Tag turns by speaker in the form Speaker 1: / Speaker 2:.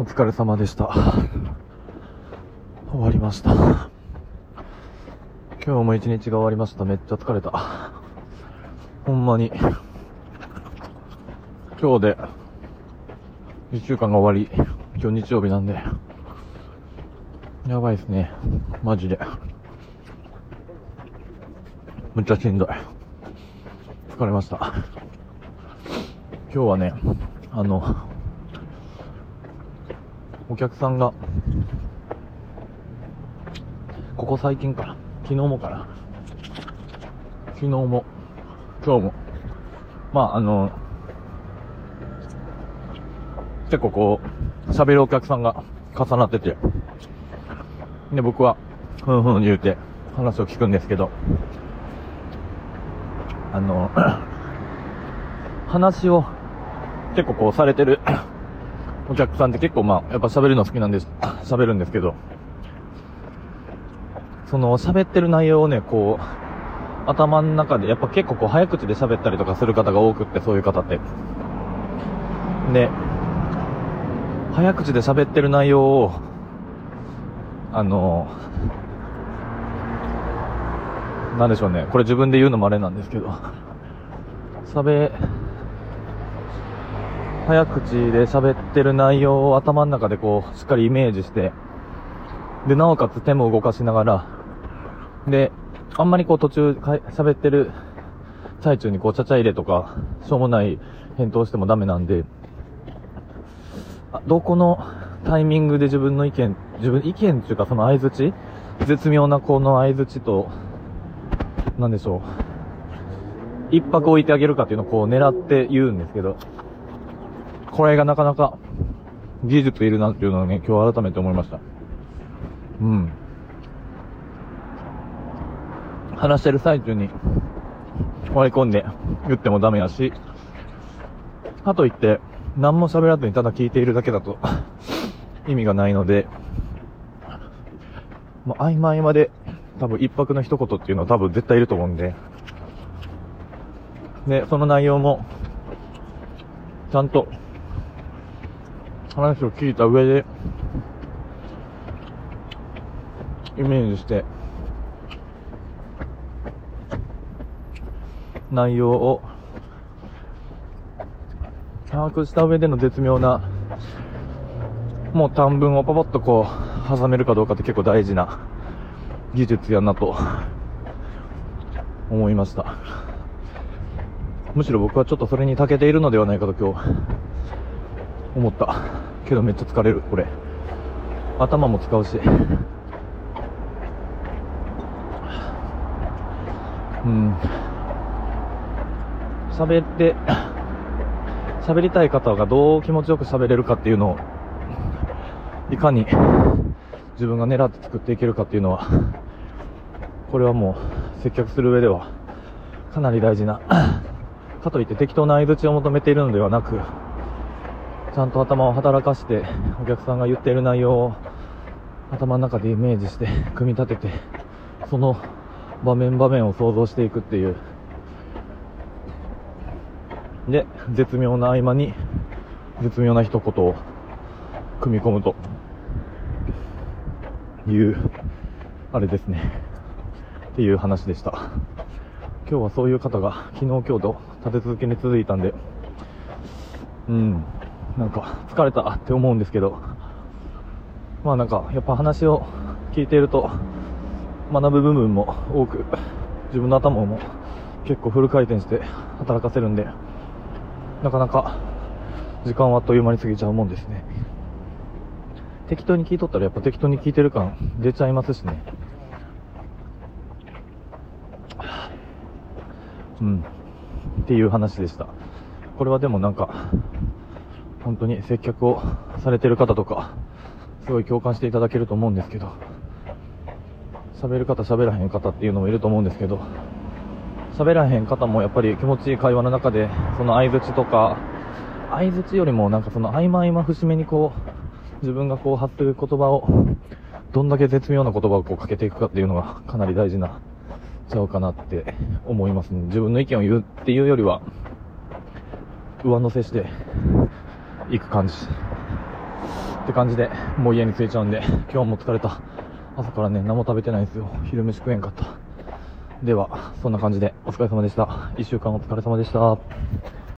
Speaker 1: お疲れ様でした。終わりました。今日も一日が終わりました。めっちゃ疲れた。ほんまに。今日で、一週間が終わり、今日日曜日なんで、やばいですね。マジで。むっちゃしんどい。疲れました。今日はね、あの、お客さんが、ここ最近か、昨日もかな。昨日も、今日も、まああの、結構こう、喋るお客さんが重なってて、で、僕は、ふんふん言うて話を聞くんですけど、あの、話を結構こうされてる。お客さんって結構まあ、やっぱ喋るの好きなんです、喋るんですけど、その喋ってる内容をね、こう、頭の中で、やっぱ結構こう早口で喋ったりとかする方が多くって、そういう方って。で、早口で喋ってる内容を、あの、なんでしょうね。これ自分で言うのもあれなんですけど、喋、早口で喋ってる内容を頭の中でこう、しっかりイメージして、で、なおかつ手も動かしながら、で、あんまりこう途中か喋ってる最中にこう、ちゃちゃ入れとか、しょうもない返答してもダメなんで、どこのタイミングで自分の意見、自分、意見っていうかその相づち絶妙なこの相づちと、なんでしょう。一泊置いてあげるかっていうのをこう狙って言うんですけど、これがなかなか技術いるなっていうのをね、今日改めて思いました。うん。話してる最中に割り込んで言ってもダメやし、かといって何も喋らずにただ聞いているだけだと 意味がないので、まあ、合間合間で多分一泊の一言っていうのは多分絶対いると思うんで、で、その内容も、ちゃんと、話を聞いた上で、イメージして、内容を、把握した上での絶妙な、もう短文をパパッとこう、挟めるかどうかって結構大事な技術やなと、思いました。むしろ僕はちょっとそれに長けているのではないかと今日、思った。けどめっちゃ疲れる、これ。頭も使うし。うん。喋って、喋りたい方がどう気持ちよく喋れるかっていうのを、いかに自分が狙って作っていけるかっていうのは、これはもう接客する上ではかなり大事な、かといって適当な相槌を求めているのではなく、ちゃんと頭を働かしてお客さんが言っている内容を頭の中でイメージして組み立てて、その場面場面を想像していくっていう。で、絶妙な合間に絶妙な一言を組み込むという、あれですね。っていう話でした。今日はそういう方が昨日今日と立て続けに続いたんで、うん、なんか疲れたって思うんですけど、まあなんかやっぱ話を聞いていると学ぶ部分も多く、自分の頭も結構フル回転して働かせるんで、なかなか時間はあっという間に過ぎちゃうもんですね。適当に聞いとったらやっぱ適当に聞いてる感出ちゃいますしね。うん。っていう話でした。これはでもなんか、本当に接客をされてる方とか、すごい共感していただけると思うんですけど、喋る方喋らへん方っていうのもいると思うんですけど、喋らへん方もやっぱり気持ちいい会話の中で、その相槌とか、相槌よりもなんかその合間合間節目にこう、自分がこう発する言葉を、どんだけ絶妙な言葉をこうかけていくかっていうのがかなり大事な、ちゃうかなって思いますね。自分の意見を言うっていうよりは、上乗せして行く感じ。っって感じで、もう家に着いちゃうんで、今日も疲れた。朝からね、何も食べてないんですよ。昼飯食えんかった。では、そんな感じでお疲れ様でした。一週間お疲れ様でした。